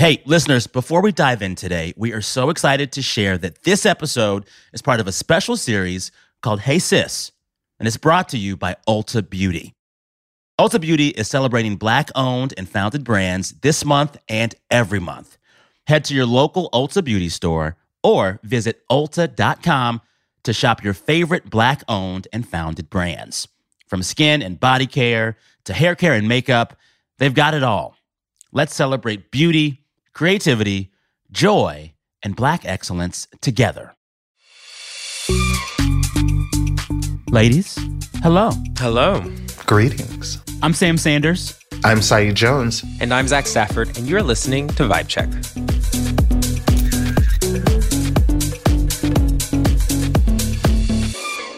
Hey, listeners, before we dive in today, we are so excited to share that this episode is part of a special series called Hey Sis, and it's brought to you by Ulta Beauty. Ulta Beauty is celebrating Black owned and founded brands this month and every month. Head to your local Ulta Beauty store or visit Ulta.com to shop your favorite Black owned and founded brands. From skin and body care to hair care and makeup, they've got it all. Let's celebrate beauty creativity, joy, and Black excellence together. Ladies, hello. Hello. Greetings. I'm Sam Sanders. I'm Saeed Jones. And I'm Zach Stafford, and you're listening to Vibe Check.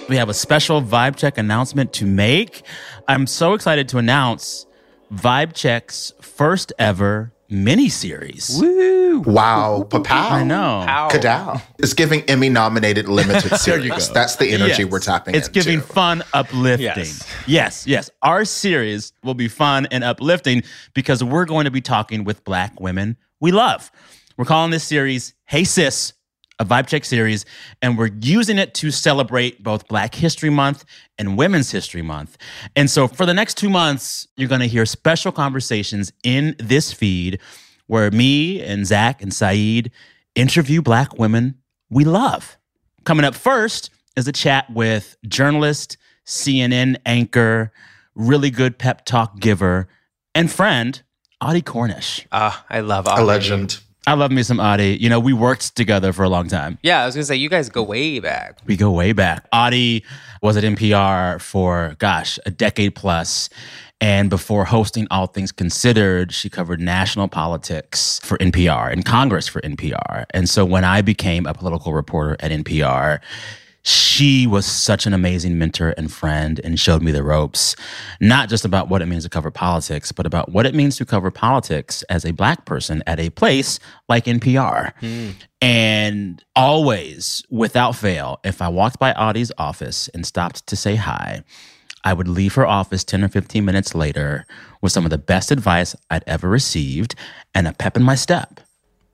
We have a special Vibe Check announcement to make. I'm so excited to announce Vibe Check's first ever mini series. Woo! Wow, Papow. I know. Ow. Kadow. It's giving Emmy nominated limited series. you go. That's the energy Yes. we're tapping It's into. giving fun, uplifting. Yes. yes, yes. Our series will be fun and uplifting because we're going to be talking with black women we love. We're calling this series Hey Sis, a vibe check series, and we're using it to celebrate both Black History Month and Women's History Month. And so for the next two months, you're going to hear special conversations in this feed where me and Zach and Saeed interview black women we love. Coming up first is a chat with journalist, CNN anchor, really good pep talk giver, and friend, Audie Cornish. Ah, I love Audie. a legend. I love me some Audie. You know, we worked together for a long time. Yeah, I was gonna say you guys go way back. We go way back. Audie was at NPR for, gosh, a decade plus. And before hosting All Things Considered, she covered national politics for NPR and Congress for NPR. And so when I became a political reporter at NPR, she was such an amazing mentor and friend and showed me the ropes, not just about what it means to cover politics, but about what it means to cover politics as a black person at a place like NPR. Hmm. And always, without fail, if I walked by Audie's office and stopped to say hi, I would leave her office 10 or 15 minutes later with some of the best advice I'd ever received and a pep in my step.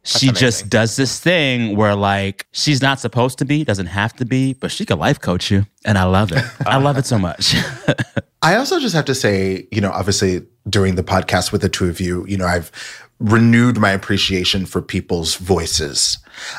She just does this thing where, like, she's not supposed to be, doesn't have to be, but she could life coach you. And I love it. I love it so much. I also just have to say, you know, obviously during the podcast with the two of you, you know, I've renewed my appreciation for people's voices.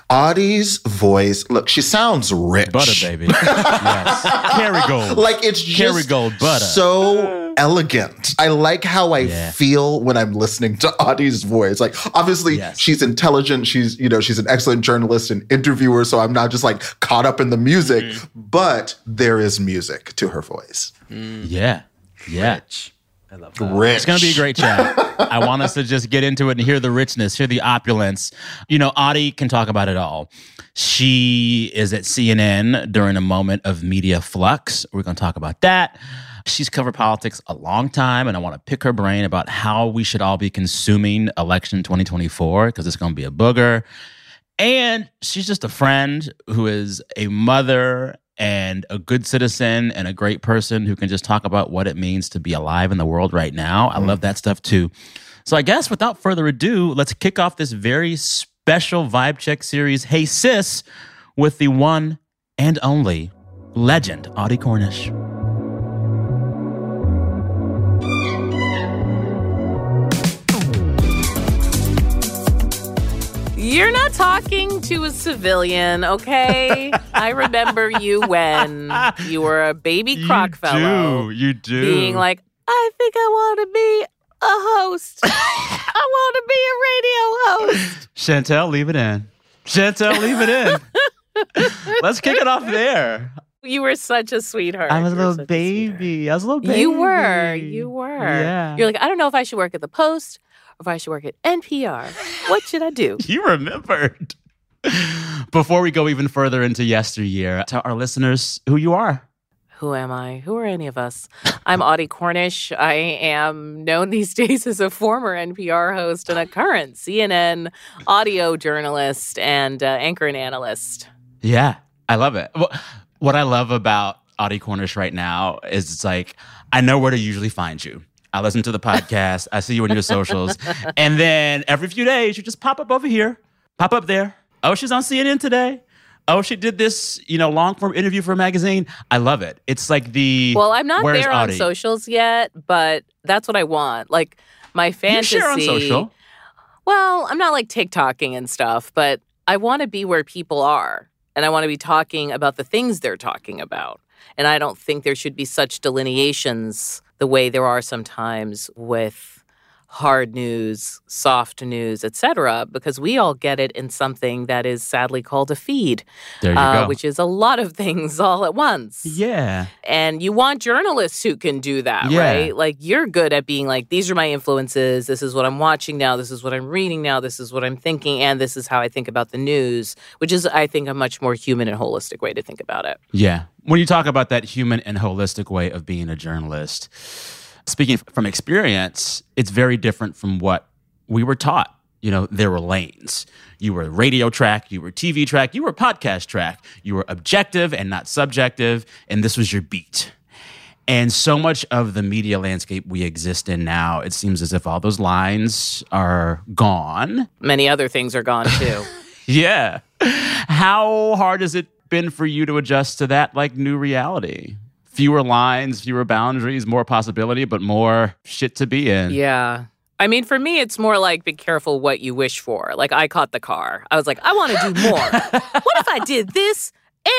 Audie's voice, look, she sounds rich. butter, baby. yes. Kerrygold. Like it's just Kerrygold butter. so elegant. I like how I Yeah. feel when I'm listening to Audie's voice. Like obviously Yes. she's intelligent. She's you know she's an excellent journalist and interviewer. So I'm not just like caught up in the music, Mm-hmm. but there is music to her voice. Yeah. Yeah. Rich. I love that. Rich. It's going to be a great chat. I want us to just get into it and hear the richness, hear the opulence. You know, Audie can talk about it all. She is at CNN during a moment of media flux. We're going to talk about that. She's covered politics a long time, and I want to pick her brain about how we should all be consuming election 2024 because it's going to be a booger. And she's just a friend who is a mother and a good citizen and a great person who can just talk about what it means to be alive in the world right now. I love mm. that stuff too. So I guess without further ado, let's kick off this very special Vibe Check series, Hey Sis, with the one and only legend, Audie Cornish. You're not talking to a civilian, okay? I remember you when you were a baby Kroc fellow you do. being like, I think I want to be a host. I want to be a radio host. Chantel, leave it in. Chantel, leave it in. let's kick it off there. You were such a sweetheart. I was a little baby. I was a little baby. You were. You were. Yeah. You're like, I don't know if I should work at the Post or if I should work at NPR. What should I do? You remembered. Before we go even further into yesteryear, tell our listeners who you are. Who am I? Who are any of us? I'm Audie Cornish. I am known these days as a former NPR host and a current CNN audio journalist and uh, anchor and analyst. Yeah, I love it. What I love about Audie Cornish right now is it's like, I know where to usually find you. I listen to the podcast. I see you on your socials. And then every few days, you just pop up over here, pop up there. Oh, she's on CNN today. Oh, she did this, you know, long form interview for a magazine. I love it. It's like the Well, I'm not there on Audie? socials yet, but that's what I want. Like my fantasy. You share on social. Well, I'm not like TikToking and stuff, but I want to be where people are. And I want to be talking about the things they're talking about. And I don't think there should be such delineations the way there are sometimes with hard news, soft news, etc., because we all get it in something that is sadly called a feed, There you uh, go. which is a lot of things all at once. yeah. And you want journalists who can do that, Yeah. right? Like you're good at being like, these are my influences. This is what I'm watching now. This is what I'm reading now. This is what I'm thinking. And this is how I think about the news, which is, I think, a much more human and holistic way to think about it. Yeah. When you talk about that human and holistic way of being a journalist, speaking from experience, it's very different from what we were taught. You know, there were lanes. You were radio track, you were TV track, you were podcast track. You were objective and not subjective, and this was your beat. And so much of the media landscape we exist in now, it seems as if all those lines are gone. Many other things are gone too. Yeah. How hard has it been for you to adjust to that like new reality? Fewer lines, fewer boundaries, more possibility, but more shit to be in. yeah. I mean, for me, it's more like be careful what you wish for. Like, I caught the car. I was like, I want to do more. what if I did this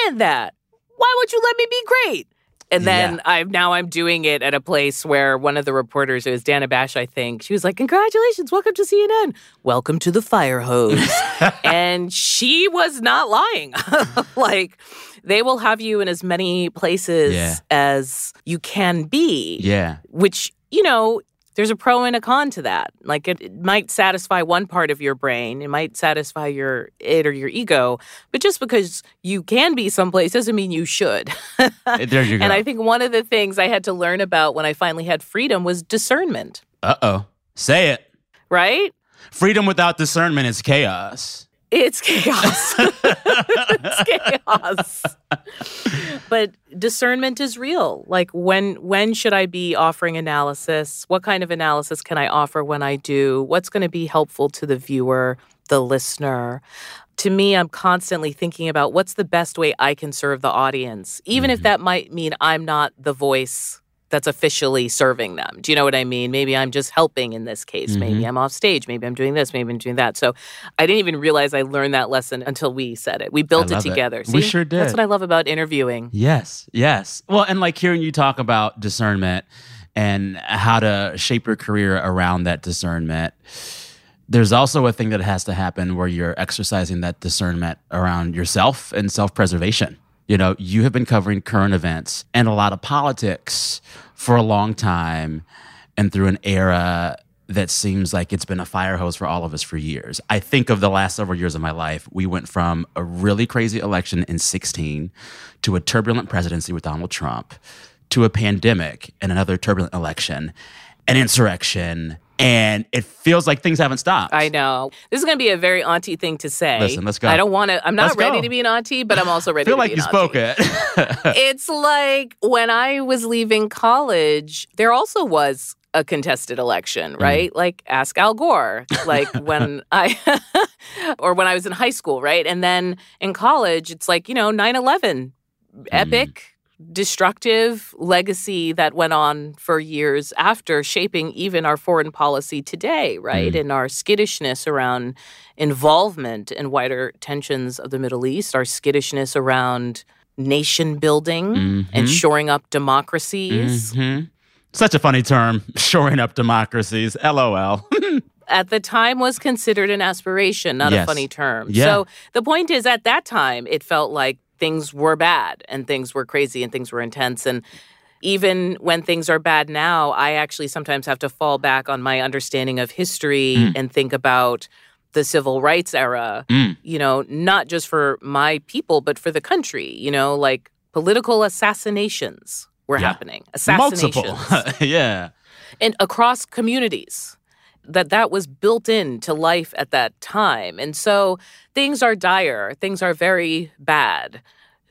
and that? Why would you let me be great? And then Yeah. I'm now I'm doing it at a place where one of the reporters, it was Dana Bash, I think, she was like, Congratulations, welcome to CNN. Welcome to the fire hose. and she was not lying. like they will have you in as many places Yeah. as you can be Yeah. which you know there's a pro and a con to that like it, it might satisfy one part of your brain it might satisfy your it or your ego but just because you can be someplace doesn't mean you should There you go. and i think one of the things i had to learn about when i finally had freedom was discernment uh oh. Say it. right Freedom without discernment is chaos. It's chaos. It's chaos. But discernment is real. Like when when should i be offering analysis? What kind of analysis can i offer when i do? What's going to be helpful to the viewer the listener? To me i'm constantly thinking about what's the best way i can serve the audience even if mm-hmm. that might mean i'm not the voice that's officially serving them. Do you know what I mean? Maybe I'm just helping in this case. Maybe mm-hmm. I'm off stage. Maybe I'm doing this. Maybe I'm doing that. So I didn't even realize I learned that lesson until we said it. We built it love it. together. We See? sure That's what I love about interviewing. Yes, yes. Well, and like hearing you talk about discernment and how to shape your career around that discernment. There's also a thing that has to happen where you're exercising that discernment around yourself and self preservation. You know, you have been covering current events and a lot of politics for a long time and through an era that seems like it's been a fire hose for all of us for years. I think of the last several years of my life, we went from a really crazy election in 16 to a turbulent presidency with Donald Trump to a pandemic and another turbulent election, an insurrection, and it feels like things haven't stopped. I know. This is going to be a very auntie thing to say. Listen, let's go. I don't want to, I'm not Let's ready go. to be an auntie, but I'm also I ready feel to like be you spoke it. it's like when I was leaving college, there also was a contested election, Mm. right? Like ask Al Gore. Like when I or when I was in high school, right? And then in college, it's like, you know, 9/11 epic destructive legacy that went on for years after shaping even our foreign policy today, right? And our skittishness around involvement in wider tensions of the Middle East, our skittishness around nation building and shoring up democracies. Mhm. Such a funny term, shoring up democracies. LOL. At the time was considered an aspiration, not Yes. a funny term. Yeah. So the point is at that time it felt like things were bad and things were crazy and things were intense and even when things are bad now, I actually sometimes have to fall back on my understanding of history and think about the civil rights era, Mm. you know, not just for my people, but for the country, you know, like political assassinations were Yeah. happening. Assassinations Multiple. yeah. and across communities that that was built into life at that time. And so things are dire. Things are very bad.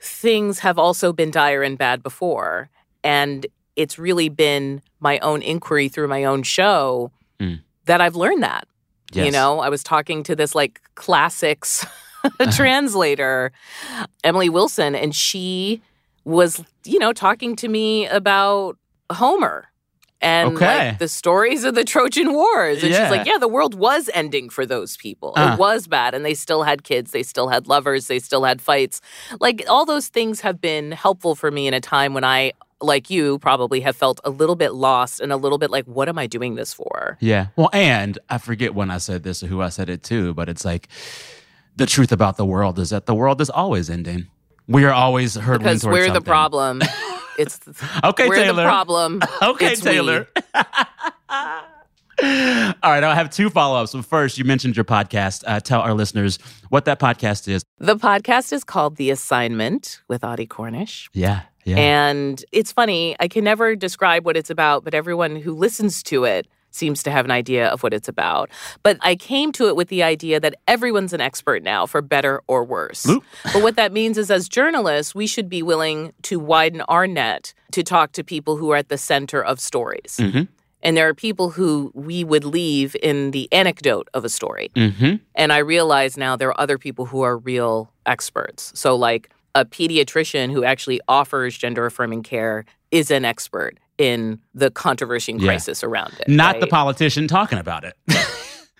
Things have also been dire and bad before. And it's really been my own inquiry through my own show Mm. that I've learned that. You know, I was talking to this like classics translator, Emily Wilson, and she was, you know, talking to me about Homer and Okay. like the stories of the Trojan Wars. And Yeah. she's like, yeah, the world was ending for those people. Uh. It was bad. And they still had kids, they still had lovers, they still had fights. Like all those things have been helpful for me in a time when I like you probably have felt a little bit lost and a little bit like what am i doing this for Yeah. Well, and I forget when I said this or who I said it to, but it's like the truth about the world is that the world is always ending. We are always hurtling because towards we're the problem it's Okay, we're Taylor. the problem Okay, It's. Taylor. All right, I have two follow ups. So, first, you mentioned your podcast. Uh, tell our listeners what that podcast is. the podcast is called the assignment with audie cornish Yeah, yeah. And it's funny, I can never describe what it's about, but everyone who listens to it seems to have an idea of what it's about. But I came to it with the idea that everyone's an expert now, for better or worse. But what that means is, as journalists, we should be willing to widen our net to talk to people who are at the center of stories. Mhm. And there are people who we would leave in the anecdote of a story. mm-hmm. And I realize now there are other people who are real experts. So, like a pediatrician who actually offers gender affirming care is an expert in the controversy and Yeah. crisis around it. Not the politician talking about it.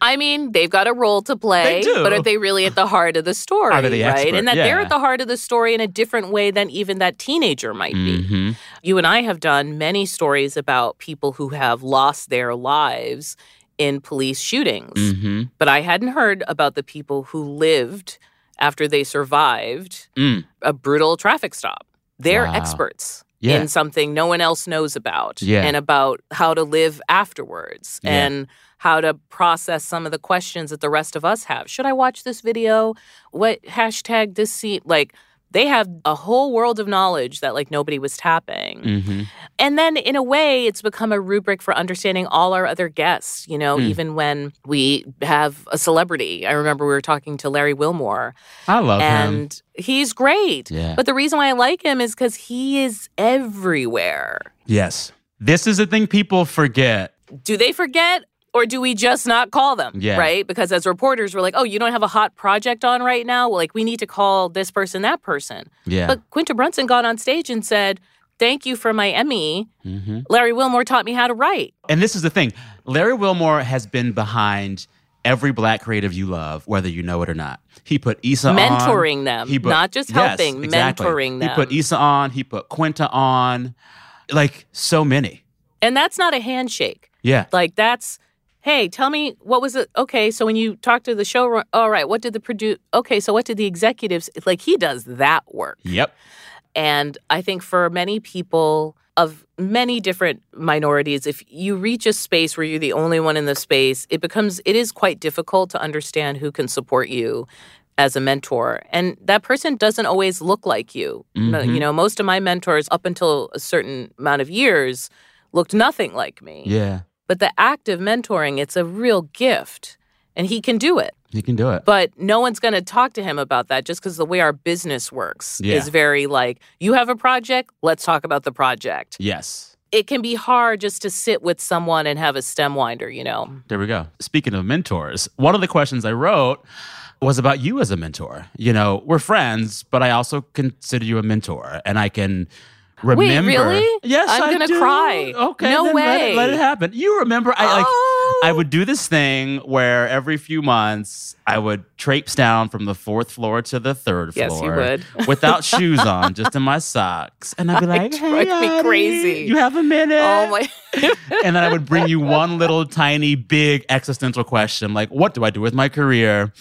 I mean, they've got a role to play, but are they really at the heart of the story? Are they the right? expert? And that they're at the heart of the story in a different way than even that teenager might be. Mhm. You and I have done many stories about people who have lost their lives in police shootings. Mhm. But I hadn't heard about the people who lived after they survived Mm. a brutal traffic stop. They're Wow. experts Yeah. in something no one else knows about Yeah. and about how to live afterwards Yeah. and how to process some of the questions that the rest of us have. Should I watch this video? What hashtag this scene? Like, they have a whole world of knowledge that like nobody was tapping. Mhm. And then in a way, it's become a rubric for understanding all our other guests, you know, Mm. even when we have a celebrity. I remember we were talking to Larry Wilmore, I love him. and he's great. Yeah. But the reason why I like him is because he is everywhere. Yes. This is the thing people forget. Do they forget? Or do we just not call them? Yeah. Right? Because as reporters, we're like, oh, you don't have a hot project on right now? Well, like, we need to call this person, that person. Yeah. But Quinta Brunson got on stage and said, thank you for my Emmy. Mhm. Larry Wilmore taught me how to write. And this is the thing Larry Wilmore has been behind every black creative you love, whether you know it or not. He put Issa on. mentoring them, He put- not just Yes, helping, exactly. mentoring them. He put Issa on. He put Quinta on. Like so many. and that's not a handshake. Yeah. Like that's, hey, tell me what was it? Okay, so when you talk to the show, all right, what did the produce? Okay, so what did the executives? Like he does that work, Yep. and I think for many people of many different minorities, if you reach a space where you're the only one in the space, it becomes it is quite difficult to understand who can support you as a mentor. And that person doesn't always look like you. Mhm. You know, most of my mentors up until a certain amount of years looked nothing like me. Yeah. But the act of mentoring, it's a real gift. And he can do it. He can do it. But no one's going to talk to him about that just because the way our business works Yeah. is very like, you have a project, let's talk about the project. yes. It can be hard just to sit with someone and have a stem winder, you know? There we go. Speaking of mentors, one of the questions I wrote was about you as a mentor. You know, we're friends, but I also consider you a mentor, and I can remember. really? Yes, I'm I gonna do. cry. Okay, No then Let it, let it happen. You remember? I like. Oh. I would do this thing where every few months I would traipse down from the fourth floor to the third Yes, you floor would. without shoes on, just in my socks, and I'd be like, It "Hey, me crazy. You have a minute?" Oh my. and then I would bring you one little tiny big existential question like what do I do with my career?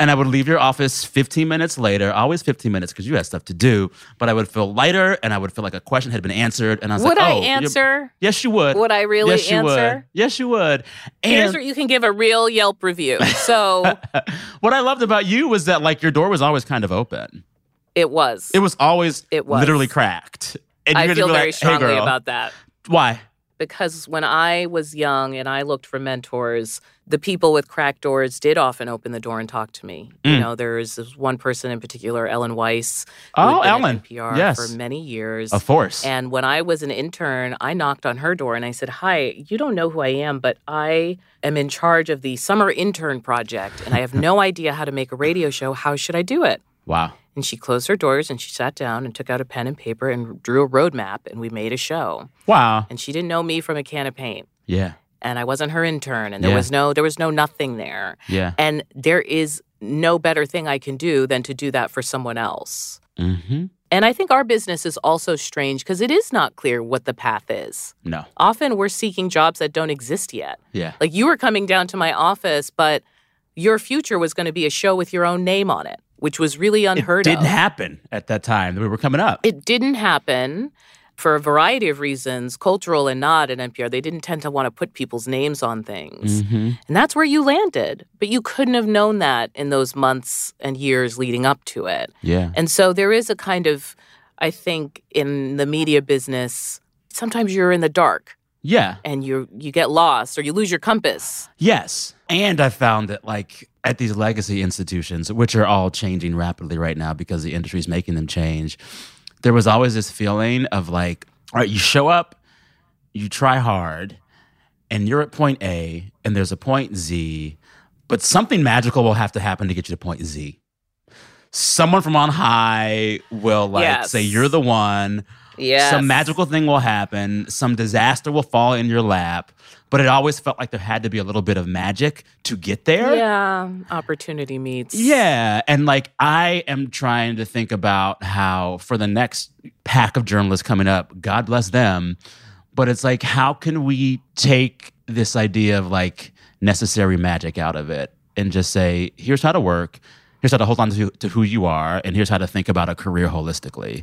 And I would leave your office 15 minutes later, always 15 minutes because you had stuff to do, but I would feel lighter and I would feel like a question had been answered and I was Would like, I "Oh, answer? Yes, you would. Would I really yes, you Would. answer? Yes, you would. Here's And where you can give a real Yelp review. So what I loved about you was that like your door was always kind of open. it was. It was always It was. literally cracked. And I feel be very like, strongly hey, about that. Why? Because when I was young and I looked for mentors, the people with cracked doors did often open the door and talk to me. You Mm. know, there's this one person in particular, Ellen Weiss, Oh, had been at Ellen. NPR Yes. for many years. Of course. And when I was an intern, I knocked on her door and I said, Hi, you don't know who I am, but I am in charge of the summer intern project and I have no idea how to make a radio show. How should I do it? wow. And she closed her doors and she sat down and took out a pen and paper and drew a roadmap and we made a show. Wow. And she didn't know me from a can of paint. Yeah. And I wasn't her intern and there Yeah. was no there was no nothing there. Yeah. And there is no better thing I can do than to do that for someone else. Mm-hmm. And I think our business is also strange because it is not clear what the path is. No. Often we're seeking jobs that don't exist yet. Yeah. Like you were coming down to my office, but your future was going to be a show with your own name on it, which was really unheard of. it didn't of. happen at that time. That we were coming up. it didn't happen for a variety of reasons, cultural and not at NPR. They didn't tend to want to put people's names on things. mm-hmm. And that's where you landed. But you couldn't have known that in those months and years leading up to it. Yeah. And so there is a kind of, I think, in the media business, sometimes you're in the dark Yeah. and you you get lost or you lose your compass. Yes. And I found that, like, at these legacy institutions, which are all changing rapidly right now because the industry is making them change, there was always this feeling of like, all right, you show up, you try hard, and you're at point A, and there's a point Z, but something magical will have to happen to get you to point Z. Someone from on high will like Yes. say you're the one. Yeah. Some magical thing will happen. Some disaster will fall in your lap. But it always felt like there had to be a little bit of magic to get there. Yeah. Opportunity meets. Yeah. And like, I am trying to think about how for the next pack of journalists coming up, God bless them. But it's like, how can we take this idea of like necessary magic out of it and just say, here's how to work, here's how to hold on to, to who you are, and here's how to think about a career holistically.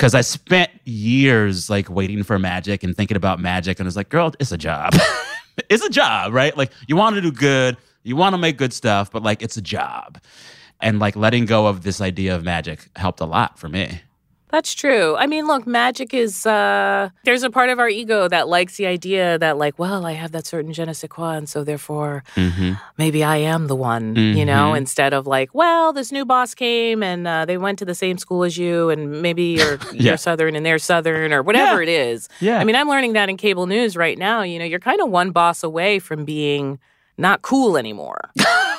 Because I spent years like waiting for magic and thinking about magic, and it's like, girl, it's a job. it's a job, right? Like, you want to do good, you want to make good stuff, but like, it's a job. And like, letting go of this idea of magic helped a lot for me. That's true. I mean, look, magic is uh there's a part of our ego that likes the idea that like, well, I have that certain je ne sais quoi, and so therefore Mm-hmm. maybe I am the one, you know, Mhm. instead of like, well, this new boss came and uh, they went to the same school as you and maybe you're, Yeah. you're Southern and they're Southern or whatever it is. Yeah. I mean, I'm learning that in cable news right now. You know, you're kind of one boss away from being not cool anymore.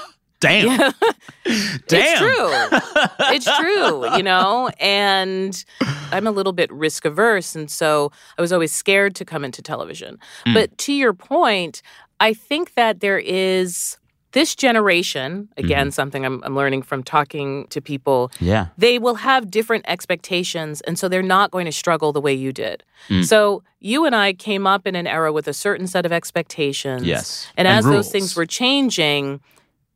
Damn. It's Damn. true. it's true, you know? And I'm a little bit risk averse. And so I was always scared to come into television. Mm. But to your point, I think that there is this generation, again, Mm-hmm. something I'm, I'm learning from talking to people, Yeah. they will have different expectations. And so they're not going to struggle the way you did. Mm. So you and I came up in an era with a certain set of expectations. Yes. And, And as rules. those things were changing,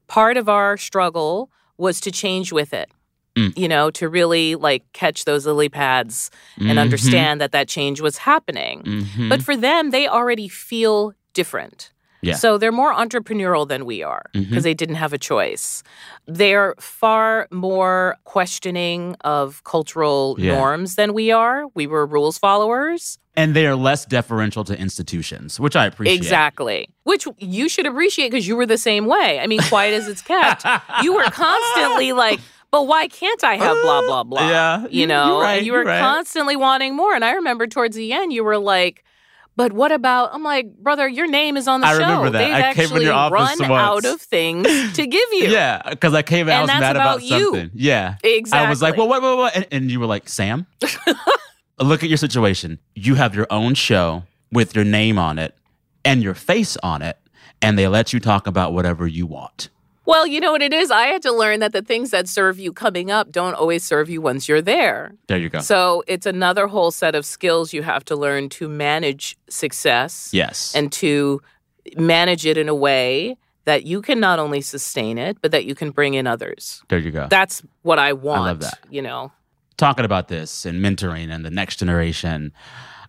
part of our struggle was to change with it. Mm. You know, to really like catch those lily pads and Mhm. understand that that change was happening. Mhm. But for them, they already feel different. Yeah. So they're more entrepreneurial than we are because Mhm. they didn't have a choice. They're far more questioning of cultural Yeah. norms than we are. We were rules followers. and they are less deferential to institutions, which I appreciate. Exactly. Which you should appreciate because you were the same way. I mean, quiet as it's kept. you were constantly like, but why can't I have blah, blah, blah? Yeah, You you- know, right, and you were right. constantly wanting more. And I remember towards the end, you were like, but what about? I'm like, brother, your name is on the I show. remember that. They've I came in actually your office run once. out of things to give you. Yeah, because I came out, I And was mad about about, you. something. Yeah. Exactly. I was like, well, what, what, what? And, and you were like, Sam, look at your situation. You have your own show with your name on it and your face on it, and they let you talk about whatever you want. Well, you know what it is? I had to learn that the things that serve you coming up don't always serve you once you're there. There you go. So it's another whole set of skills you have to learn to manage success yes. and to manage it in a way that you can not only sustain it, but that you can bring in others. there you go. That's what I want. I love that. You know, talking about this and mentoring and the next generation,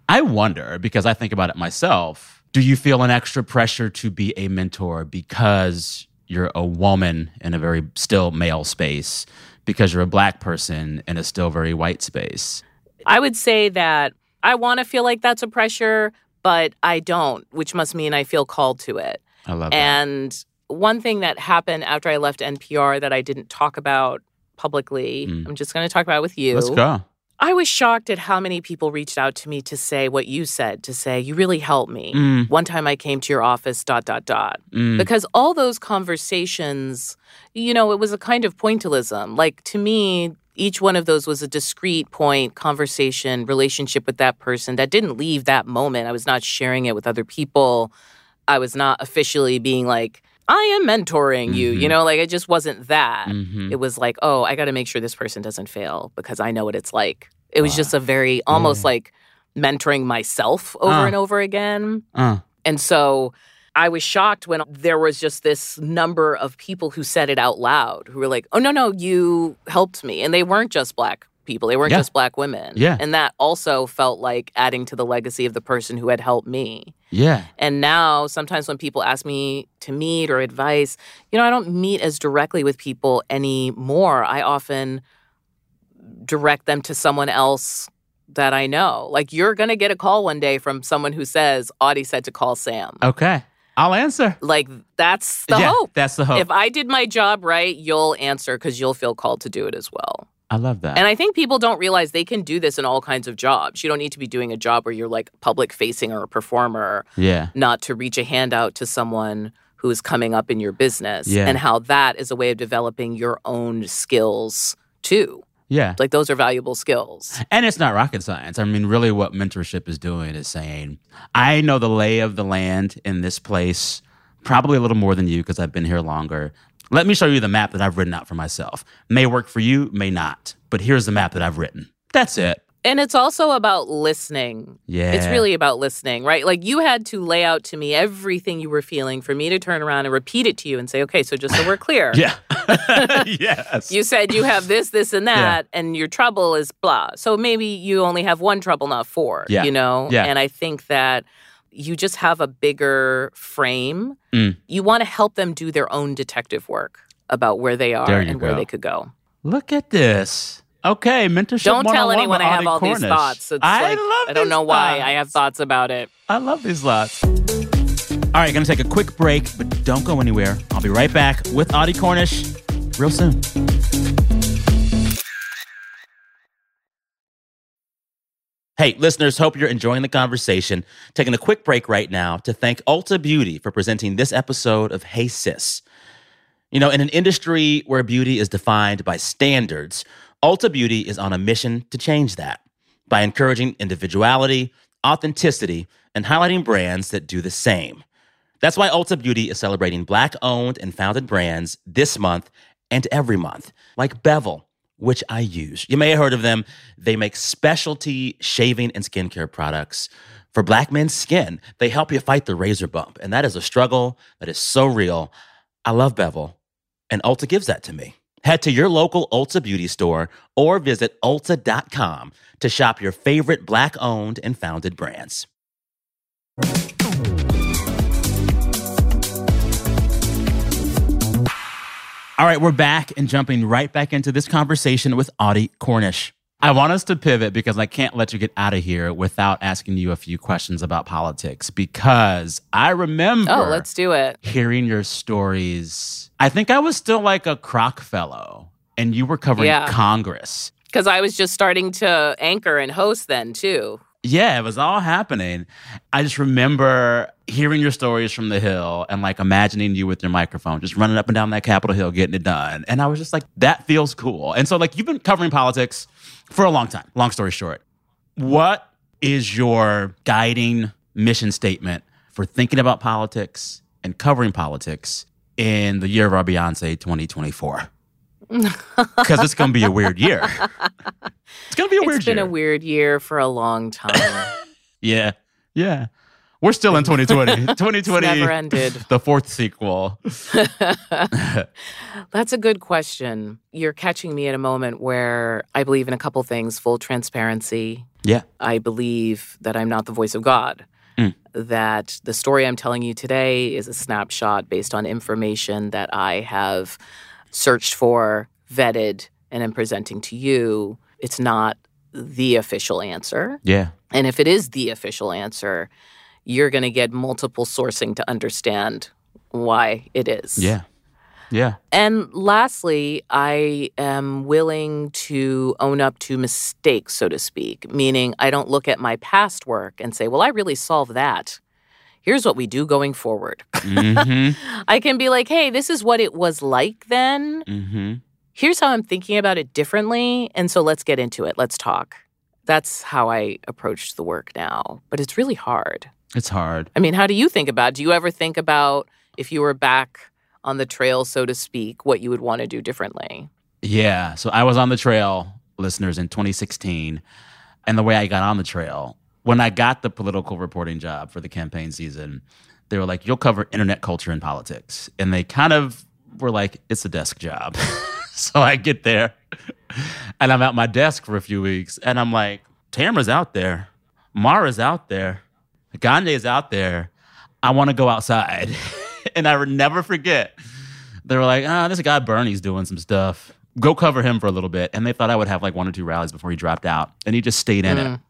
I wonder because I think about it myself. Do you feel an extra pressure to be a mentor because you're a woman in a very still male space, because you're a black person in a still very white space? I would say that I want to feel like that's a pressure, but I don't, which must mean I feel called to it. I love that. And one thing that happened after I left NPR that I didn't talk about publicly, Mm. I'm just going to talk about with you. Let's go. I was shocked at how many people reached out to me to say what you said, to say, you really helped me. Mm, One time I came to your office, dot, dot, dot. mm. Because all those conversations, you know, it was a kind of pointillism. Like to me, each one of those was a discrete point, conversation, relationship with that person that didn't leave that moment. I was not sharing it with other people. I was not officially being like, I am mentoring you, you Mhm. know, like it just wasn't that. Mhm. It was like, oh, I got to make sure this person doesn't fail because I know what it's like. It was Wow. just a very almost like mentoring myself over Uh. and over again. Uh, And so I was shocked when there was just this number of people who said it out loud who were like, oh, no, no, you helped me. And they weren't just black people, they weren't Yeah. just black women. Yeah. And that also felt like adding to the legacy of the person who had helped me. Yeah. And now, sometimes when people ask me to meet or advice, you know, I don't meet as directly with people anymore. I often direct them to someone else that I know. Like, you're going to get a call one day from someone who says, Audie said to call Sam. Okay. I'll answer. Like, that's the yeah, hope. That's the hope. If I did my job right, you'll answer because you'll feel called to do it as well. I love that. And I think people don't realize they can do this in all kinds of jobs. You don't need to be doing a job where you're like public facing or a performer yeah. not to reach a hand out to someone who is coming up in your business Yeah. and how that is a way of developing your own skills too. Yeah. Like those are valuable skills. And it's not rocket science. I mean, really, what mentorship is doing is saying, I know the lay of the land in this place, probably a little more than you because I've been here longer. Let me show you the map that I've written out for myself. May work for you, may not. But here's the map that I've written. That's it. And it's also about listening. Yeah. It's really about listening, right? Like you had to lay out to me everything you were feeling for me to turn around and repeat it to you and say, okay, so just so we're clear. Yeah. yes. You said you have this, this, and that, and your trouble is blah. So maybe you only have one trouble, not four. Yeah. You know? Yeah. And I think that you just have a bigger frame. Mm. You want to help them do their own detective work about where they are and where they could go. Look at this. Okay, mentorship. Don't tell anyone I have all these thoughts. It's I like, love I don't know why I have thoughts about it. I love these lots. All right, gonna take a quick break, but don't go anywhere. I'll be right back with Audie Cornish real soon. Hey, listeners, hope you're enjoying the conversation. Taking a quick break right now to thank Ulta Beauty for presenting this episode of Hey Sis. You know, in an industry where beauty is defined by standards, Ulta Beauty is on a mission to change that by encouraging individuality, authenticity, and highlighting brands that do the same. That's why Ulta Beauty is celebrating Black owned and founded brands this month and every month, like Bevel, which I use. You may have heard of them. They make specialty shaving and skincare products for Black men's skin. They help you fight the razor bump, and that is a struggle that is so real. I love Bevel, and Ulta gives that to me. Head to your local Ulta beauty store or visit ulta.com to shop your favorite Black owned and founded brands. All right, we're back and jumping right back into this conversation with Audie Cornish. I want us to pivot because I can't let you get out of here without asking you a few questions about politics because I remember Oh, let's do it. hearing your stories. I think I was still like a Kroc fellow and you were covering Yeah. Congress. Because I was just starting to anchor and host then too. Yeah, it was all happening. I just remember hearing your stories from the Hill and like imagining you with your microphone, just running up and down that Capitol Hill, getting it done. And I was just like, that feels cool. And so, like, you've been covering politics for a long time. Long story short, what is your guiding mission statement for thinking about politics and covering politics in the year of our Beyonce 2024? Because it's going to be a weird year. It's going to be a weird year. It's been year. a weird year for a long time. Yeah. Yeah. We're still in 2020. 2020. never ended. The fourth sequel. That's a good question. You're catching me at a moment where I believe in a couple things full transparency. Yeah. I believe that I'm not the voice of God. Mm. That the story I'm telling you today is a snapshot based on information that I have searched for, vetted, and am presenting to you. It's not the official answer. Yeah. And if it is the official answer, you're going to get multiple sourcing to understand why it is. Yeah. Yeah. And lastly, I am willing to own up to mistakes, so to speak, meaning I don't look at my past work and say, well, I really solved that. Here's what we do going forward. Mm-hmm. I can be like, hey, this is what it was like then. mm-hmm. Here's how I'm thinking about it differently. And so let's get into it. Let's talk. That's how I approach the work now. But it's really hard. It's hard. I mean, how do you think about it? Do you ever think about if you were back on the trail, so to speak, what you would want to do differently? Yeah. So I was on the trail, listeners, in 2016. And the way I got on the trail, when I got the political reporting job for the campaign season, they were like, you'll cover internet culture and politics. And they kind of were like, it's a desk job. so I get there and I'm at my desk for a few weeks and I'm like, Tamara's out there. Mara's out there. Gonyea's out there. I want to go outside. and I would never forget. They were like, ah, this guy Bernie's doing some stuff. Go cover him for a little bit. And they thought I would have like one or two rallies before he dropped out. And he just stayed in it.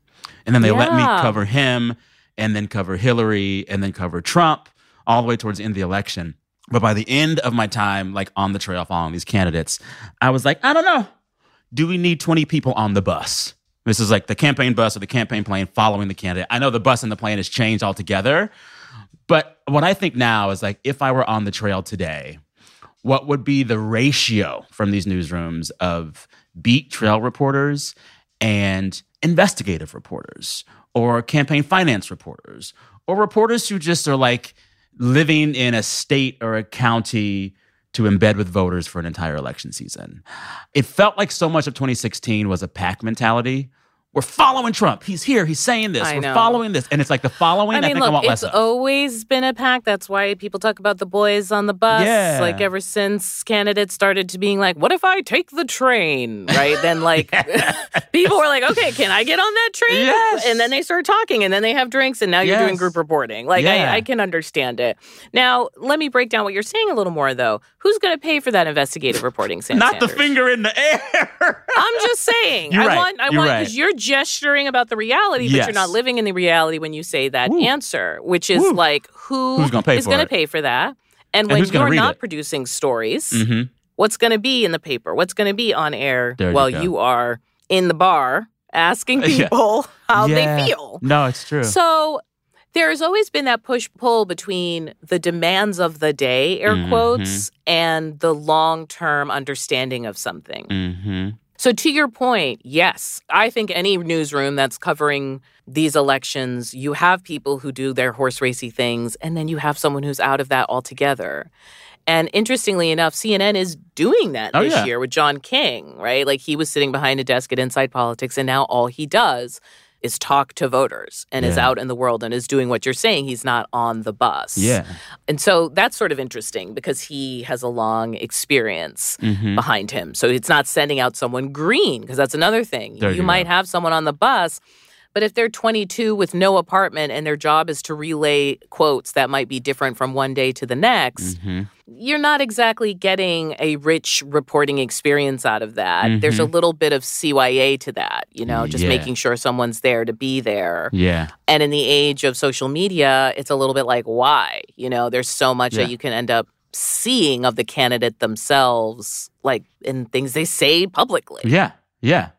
And then they let me cover him and then cover Hillary and then cover Trump all the way towards the end of the election. But by the end of my time, like on the trail following these candidates, I was like, I don't know. Do we need 20 people on the bus? This is like the campaign bus or the campaign plane following the candidate. I know the bus and the plane has changed altogether. But what I think now is like if I were on the trail today, what would be the ratio from these newsrooms of beat trail reporters and investigative reporters or campaign finance reporters or reporters who just are like living in a state or a county to embed with voters for an entire election season. It felt like so much of 2016 was a pack mentality. We're following Trump. He's here. He's saying this. I We're know. following this. And it's like the following, I, I mean, think I look, want it's less of. always been a pack. That's why people talk about the boys on the bus. Yeah. Like ever since candidates started to being like, "What if I take the train?" Right? then like people were like, "Okay, can I get on that train?" Yes. And then they start talking, and then they have drinks, and now you're doing group reporting. Like Yeah. I, I can understand it. Now let me break down what you're saying a little more, though. Who's going to pay for that investigative reporting? Sam Not the finger in the air. I'm just saying. You're I right. want. I You're want right. because you're gesturing about the reality, but you're not living in the reality when you say that Woo. answer, which is Woo. like who Who's gonna pay is for gonna pay for that, and, And when you're not it? producing stories, hmm what's going to be in the paper? What's going to be on air There while go. you are in the bar asking Yeah. people how Yeah. they feel? No, it's true. So there's always been that push pull between the demands of the day, air Mhm. quotes, and the long term understanding of something. hmm So, to your point, yes, I think any newsroom that's covering these elections, you have people who do their horse racy things, and then you have someone who's out of that altogether. And interestingly enough, CNN is doing that Oh, this yeah. year with John King, right? Like he was sitting behind a desk at Inside Politics, and now all he does is talk to voters and is out in the world and is doing what you're saying. He's not on the bus. Yeah. And so that's sort of interesting because he has a long experience hmm behind him. So it's not sending out someone green because that's another thing. There you you might have someone on the bus, but if they're 22 with no apartment and their job is to relay quotes that might be different from one day to the next, hmm you're not exactly getting a rich reporting experience out of that. There's a little bit of CYA to that, you know, just Mm-hmm. Yeah. making sure someone's there to be there. Yeah. And in the age of social media, it's a little bit like, why? You know, there's so much Yeah. that you can end up seeing of the candidate themselves, like in things they say publicly. Yeah. Yeah.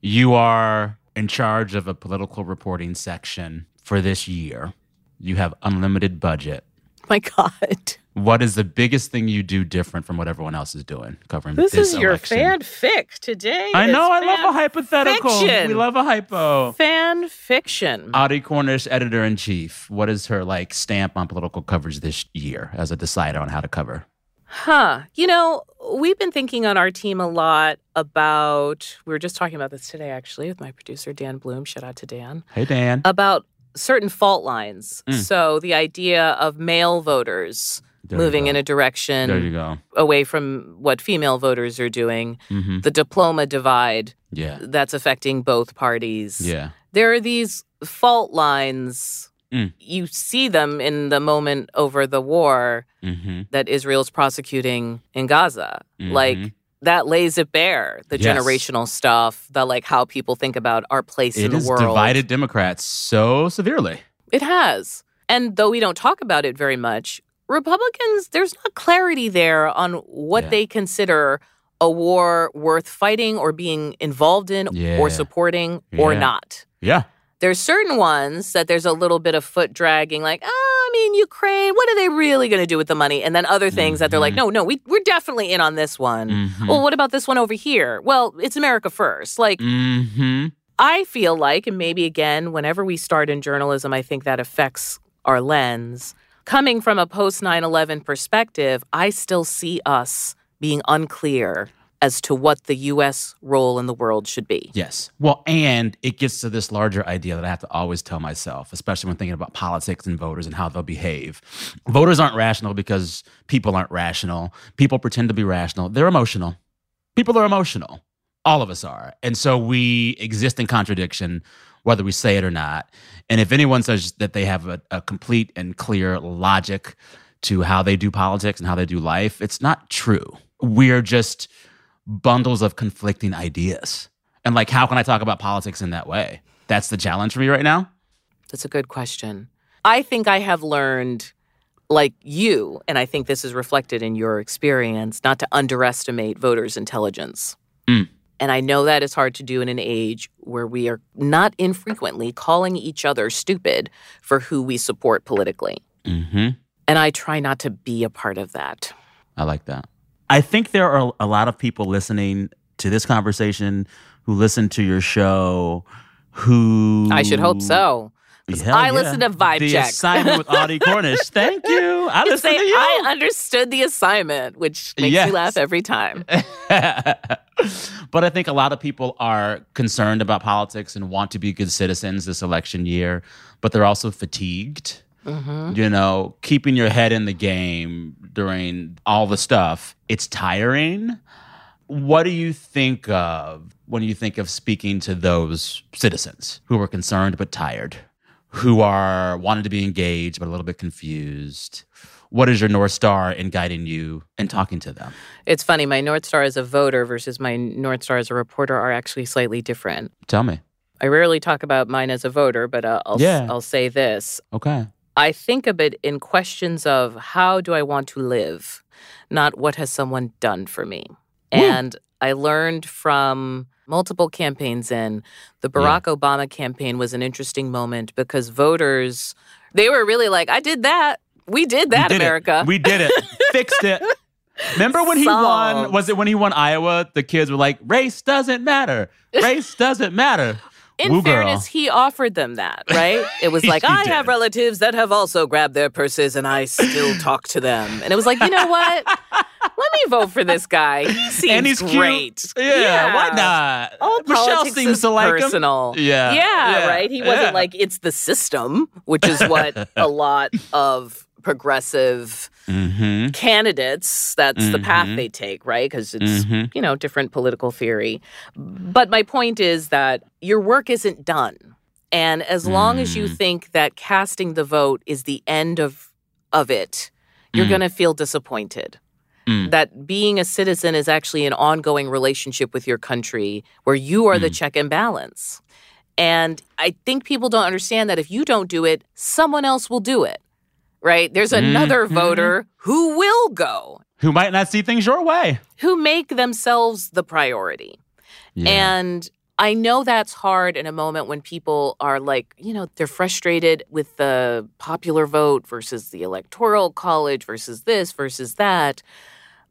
You are in charge of a political reporting section for this year. You have unlimited budget. My God. What is the biggest thing you do different from what everyone else is doing covering This, this, is your election? fanfic today. I know. I love a hypothetical. fiction. We love a hypo. fan fiction. Audie Cornish, editor in chief. What is her like stamp on political coverage this year as a decider on how to cover? Huh. You know, we've been thinking on our team a lot about, we were just talking about this today actually with my producer, Dan Bloom. Shout out to Dan. Hey Dan. About certain fault lines. Mm. So the idea of male voters There moving in a direction There you go. away from what female voters are doing, hmm the diploma divide Yeah. that's affecting both parties. Yeah. There are these fault lines. Mm. You see them in the moment over the war hmm that Israel's prosecuting in Gaza. Mhm. Like that lays it bare, the Yes. generational stuff, the like how people think about our place It in the world. It has divided Democrats so severely. It has. And though we don't talk about it very much, Republicans, there's not clarity there on what Yeah. they consider a war worth fighting or being involved in Yeah. or supporting or not. Yeah. There's certain ones that there's a little bit of foot dragging, like, oh, I mean, Ukraine, what are they really going to do with the money? And then other things that they're like, no, no, we, we're definitely in on this one. Mhm. Well, what about this one over here? Well, it's America first. Like, Mm-hmm. I feel like, and maybe again, whenever we start in journalism, I think that affects our lens. Coming from a post 9 11 perspective, I still see us being unclear as to what the U.S. role in the world should be. Yes. Well, and it gets to this larger idea that I have to always tell myself, especially when thinking about politics and voters and how they'll behave. Voters aren't rational because people aren't rational. People pretend to be rational. They're emotional. People are emotional. All of us are. And so we exist in contradiction, whether we say it or not. And if anyone says that they have a, a complete and clear logic to how they do politics and how they do life, it's not true. We're just bundles of conflicting ideas. And like, how can I talk about politics in that way? That's the challenge for me right now. That's a good question. I think I have learned, like you, and I think this is reflected in your experience, not to underestimate voters' intelligence. Mm. And I know that is hard to do in an age where we are not infrequently calling each other stupid for who we support politically. Mm-hmm. And I try not to be a part of that. I like that. I think there are a lot of people listening to this conversation who listen to your show who I should hope so. Hell I yeah. listen to Vibe the Check. assignment with Audie Cornish. Thank you. I You listen say to you. I understood the assignment, which makes Yes. me laugh every time. but I think a lot of people are concerned about politics and want to be good citizens this election year, but they're also fatigued. Mm-hmm. You know, keeping your head in the game during all the stuff, it's tiring. What do you think of when you think of speaking to those citizens who are concerned but tired, who are wanting to be engaged but a little bit confused? What is your North Star in guiding you and talking to them? It's funny, my North Star as a voter versus my North Star as a reporter are actually slightly different. Tell me. I rarely talk about mine as a voter, but uh, I'll, Yeah. I'll say this. Okay. I think of it in questions of how do I want to live, not what has someone done for me. And I learned from multiple campaigns in the Barack Obama campaign was an interesting moment because voters they were really like, I did that. We did that, We did it. America. We did it. Fixed it. Remember when he won? Was it when he won Iowa? The kids were like, race doesn't matter. Race doesn't matter. In Woo girl. fairness, he offered them that, right? It was like, I did. have relatives that have also grabbed their purses and I still talk to them. And it was like, you know what? Let me vote for this guy. He seems and he's great. cute. Yeah, why not? All Michelle seems to like him. personal. Yeah, yeah, yeah, right. He wasn't yeah. like it's the system, which is what a lot of progressive Mm-hmm. candidates that's the path Mhm. they take right because it's Mhm. you know different political theory but my point is that your work isn't done and as long as you Mm. think that casting the vote is the end of of it you're Mm. going to feel disappointed Mm. that being a citizen is actually an ongoing relationship with your country where you are the Mm. check and balance and i think people don't understand that if you don't do it someone else will do it right there's another Mhm. voter who will go Who might not see things your way. who make themselves the priority. Yeah. And I know that's hard in a moment when people are like, you know, they're frustrated with the popular vote versus the electoral college versus this versus that.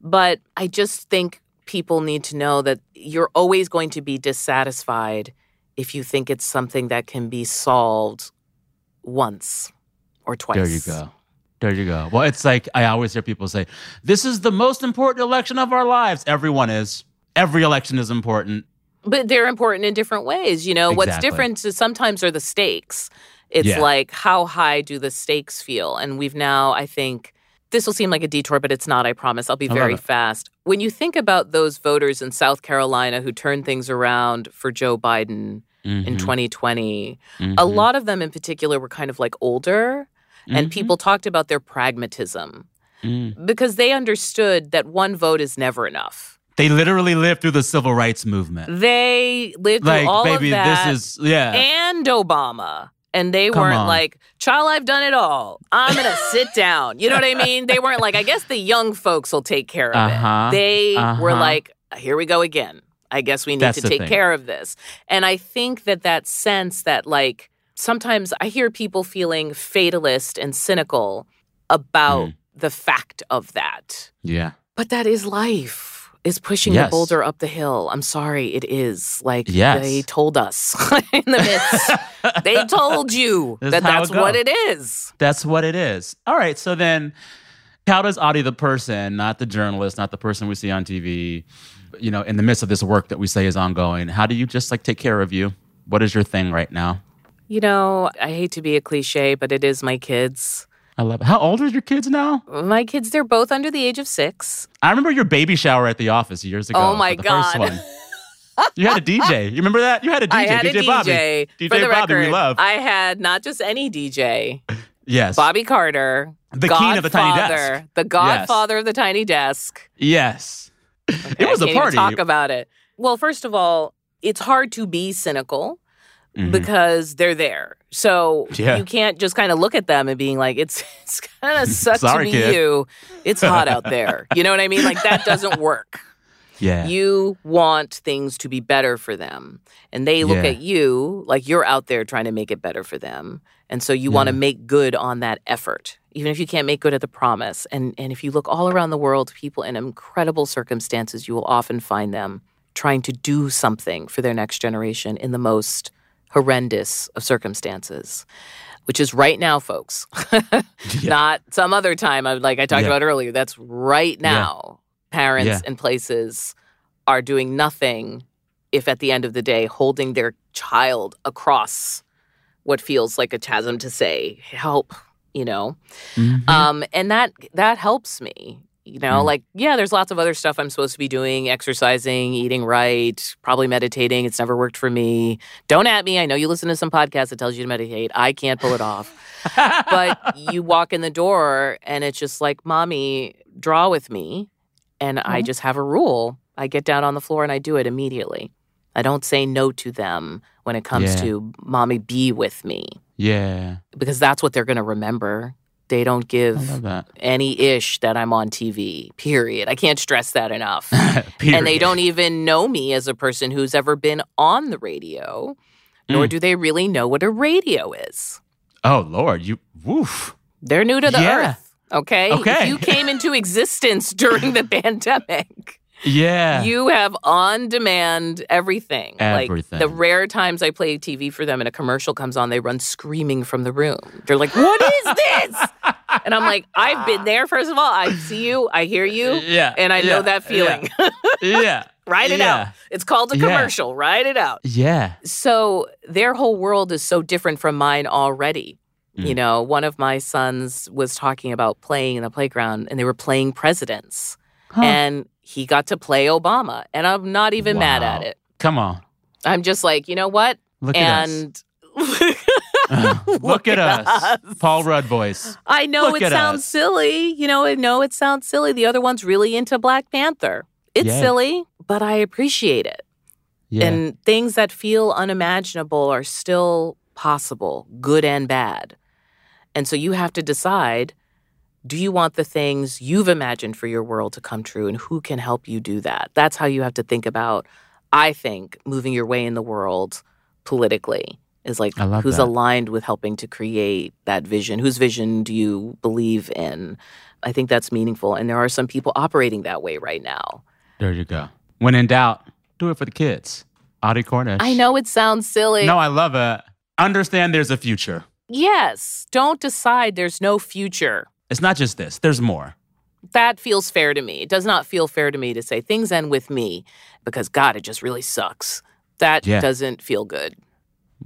But I just think people need to know that you're always going to be dissatisfied if you think it's something that can be solved once or twice. There you go. There you go. Well, it's like I always hear people say, "This is the most important election of our lives." Everyone is. Every election is important. But they're important in different ways. You know, what's different is sometimes are the stakes. It's Yeah. like how high do the stakes feel? And we've now, I think, this will seem like a detour, but it's not, I promise. I'll be very fast. When you think about those voters in South Carolina who turned things around for Joe Biden in Mhm. 2020, a Mhm. lot of them in particular were kind of like older, and Mhm. people talked about their pragmatism Mm. because they understood that one vote is never enough. They literally lived through the civil rights movement. They lived Like, through all baby, of that. this is yeah. and Obama And they Come weren't on. like, child, I've done it all. I'm going to sit down. You know what I mean? They weren't like, I guess the young folks will take care of Uh-huh. it. They were Uh-huh. like, here we go again. I guess we need That's to take thing. care of this. And I think that that sense that, like, sometimes I hear people feeling fatalist and cynical about Mm. the fact of that. Yeah. But that is life. Is pushing Yes. the boulder up the hill. I'm sorry, it is. Like Yes. they told us in the midst. they told you This that that's what it is. That's what it is. All right. So then, how does Audie, the person, not the journalist, not the person we see on TV, you know, in the midst of this work that we say is ongoing, how do you just like take care of you? What is your thing right now? You know, I hate to be a cliche, but it is my kids. I love it. How old are your kids now? My kids, they're both under the age of six. I remember your baby shower at the office years ago. Oh my for the First God. You had a DJ. You remember that? You had a DJ. I had DJ a Bobby. DJ. DJ For the Bobby, we love. I had not just any DJ, yes. Bobby Carter, The king of the tiny desk. Godfather, the godfather of the tiny desk. Yes. Okay, it was a party. talk about it. Well, first of all, it's hard to be cynical Mhm. because they're there. So Yeah. you can't just kind of look at them and being like, it's it's kind of sucks to be kid. you. It's hot out there. You know what I mean? Like that doesn't work. yeah. You want things to be better for them. And they look Yeah. at you like you're out there trying to make it better for them. And so you want to make good on that effort, even if you can't make good at the promise. And, and if you look all around the world, people in incredible circumstances, you will often find them trying to do something for their next generation in the most horrendous of circumstances. Which is right now, folks. Not some other time, like I talked Yeah. about earlier. That's right Yeah. now. Parents Yeah. and places are doing nothing if at the end of the day holding their child across what feels like a chasm to say help you know Mhm. um and that that helps me you know Mm. like yeah there's lots of other stuff i'm supposed to be doing exercising eating right probably meditating it's never worked for me. Don't at me i know you listen to some podcast that tells you to meditate i can't pull it off. But you walk in the door and it's just like mommy draw with me and i just have a rule. I get down on the floor and i do it immediately. I don't say no to them when it comes Yeah. to mommy be with me. Yeah. because that's what they're going to remember they don't give any ish that i'm on tv period i can't stress that enough and they don't even know me as a person who's ever been on the radio nor Mm. do they really know what a radio is Oh Lord, you woof. they're new to the Yeah. earth. Okay. Okay. If you came into existence during the pandemic, Yeah. you have on demand everything. Everything. Like the rare times I play TV for them and a commercial comes on, they run screaming from the room. They're like, What is this? And I'm like, I've been there, first of all. I see you, I hear you, yeah. and I know that feeling. Yeah. yeah. Write it Yeah. out. It's called a Yeah. commercial. Write it out. Yeah. So their whole world is so different from mine already. You Mm. know, one of my sons was talking about playing in the playground and they were playing presidents. Huh. And he got to play Obama. And I'm not even mad at it. Come on. I'm just like, you know what? Look at us. and Look, at, us. Paul Rudd voice. I know Look it sounds us. silly. You know, I know it sounds silly. The other one's really into Black Panther. It's Yeah. silly, but I appreciate it. Yeah. And things that feel unimaginable are still possible, good and bad. And so you have to decide do you want the things you've imagined for your world to come true and who can help you do that? That's how you have to think about, I think, moving your way in the world politically is like who's that. aligned with helping to create that vision. Whose vision do you believe in? I think that's meaningful. And there are some people operating that way right now. there you go. When in doubt, do it for the kids. Audie Cornish. I know it sounds silly. No, I love it. Understand there's a future. Yes. Don't decide there's no future. It's not just this. There's more. That feels fair to me. It does not feel fair to me to say things end with me because God, it just really sucks. That Yeah. doesn't feel good.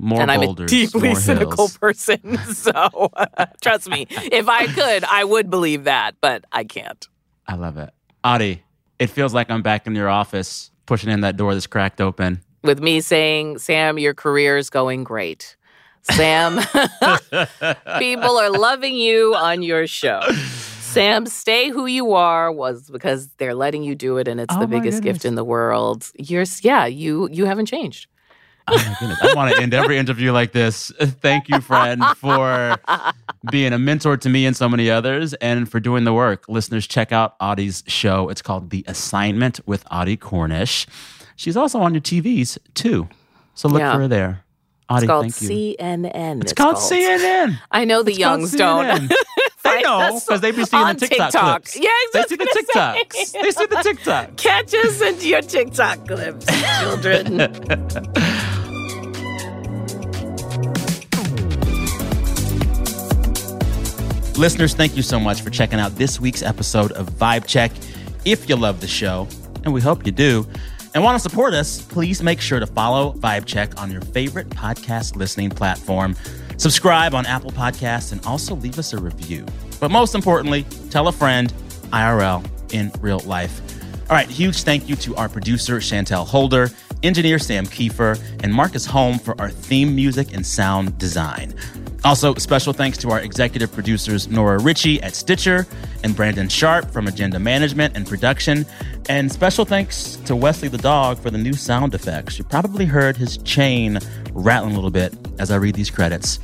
More and I'm a deeply cynical hills. person. So trust me, if I could, I would believe that, but I can't. I love it. Audie, it feels like I'm back in your office, pushing in that door that's cracked open. With me saying, Sam, your career is going great. Sam, people are loving you on your show. Sam, stay who you are was because they're letting you do it and it's Oh the biggest gift in the world. You're yeah, you you haven't changed. Oh my goodness. I want to end every interview like this. Thank you, friend, for being a mentor to me and so many others and for doing the work. Listeners, check out Audie's show. It's called The Assignment with Audie Cornish. She's also on your TVs too. So look Yeah. for her there. Audie, It's called. CNN. It's, called, CNN. I know the It's called youngs don't. They know because they be seeing the TikTok, TikTok. clips. Yeah, they see the. TikToks. they see the TikTok. Catch us into your TikTok clips, children. Listeners, thank you so much for checking out this week's episode of Vibe Check. If you love the show, and we hope you do, and want to support us, please make sure to follow Vibe Check on your favorite podcast listening platform. Subscribe on Apple Podcasts and also leave us a review. But most importantly, tell a friend IRL in real life. All right, huge thank you to our producer, Chantel Holder, engineer Sam Kiefer, and Marcus Holm for our theme music and sound design. Also, special thanks to our executive producers, Nora Ritchie at Stitcher and Brandon Sharp from Agenda Management and Production. And special thanks to Wesley the dog for the new sound effects. You probably heard his chain rattling a little bit as I read these credits.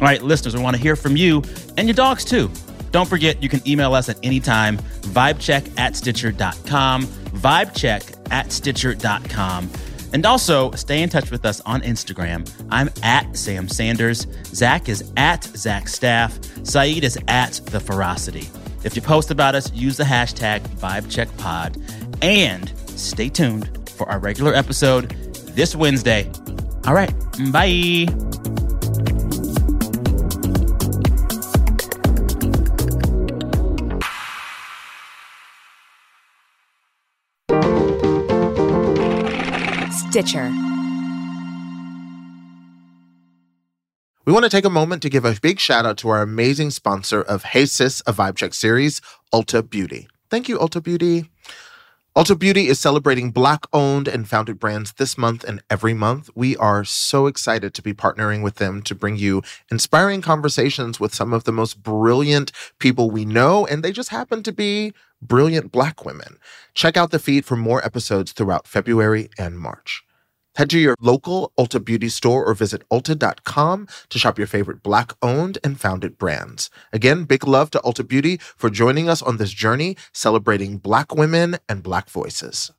All right, listeners, we want to hear from you and your dogs too. Don't forget, you can email us at any time, vibecheck at stitcher.com, vibecheck at stitcher.com. And also, stay in touch with us on Instagram. I'm at Sam Sanders. Zach is at Zach Staff. Saeed is at The Ferocity. If you post about us, use the hashtag VibeCheckPod. And stay tuned for our regular episode this Wednesday. All right, bye. Stitcher. We want to take a moment to give a big shout out to our amazing sponsor of Hey Sis, a Vibe Check series, Ulta Beauty. Thank you, Ulta Beauty. Ulta Beauty is celebrating Black owned and founded brands this month and every month. We are so excited to be partnering with them to bring you inspiring conversations with some of the most brilliant people we know, and they just happen to be brilliant Black women. Check out the feed for more episodes throughout February and March. Head to your local Ulta Beauty store or visit Ulta.com to shop your favorite Black owned and founded brands. Again, big love to Ulta Beauty for joining us on this journey celebrating Black women and Black voices.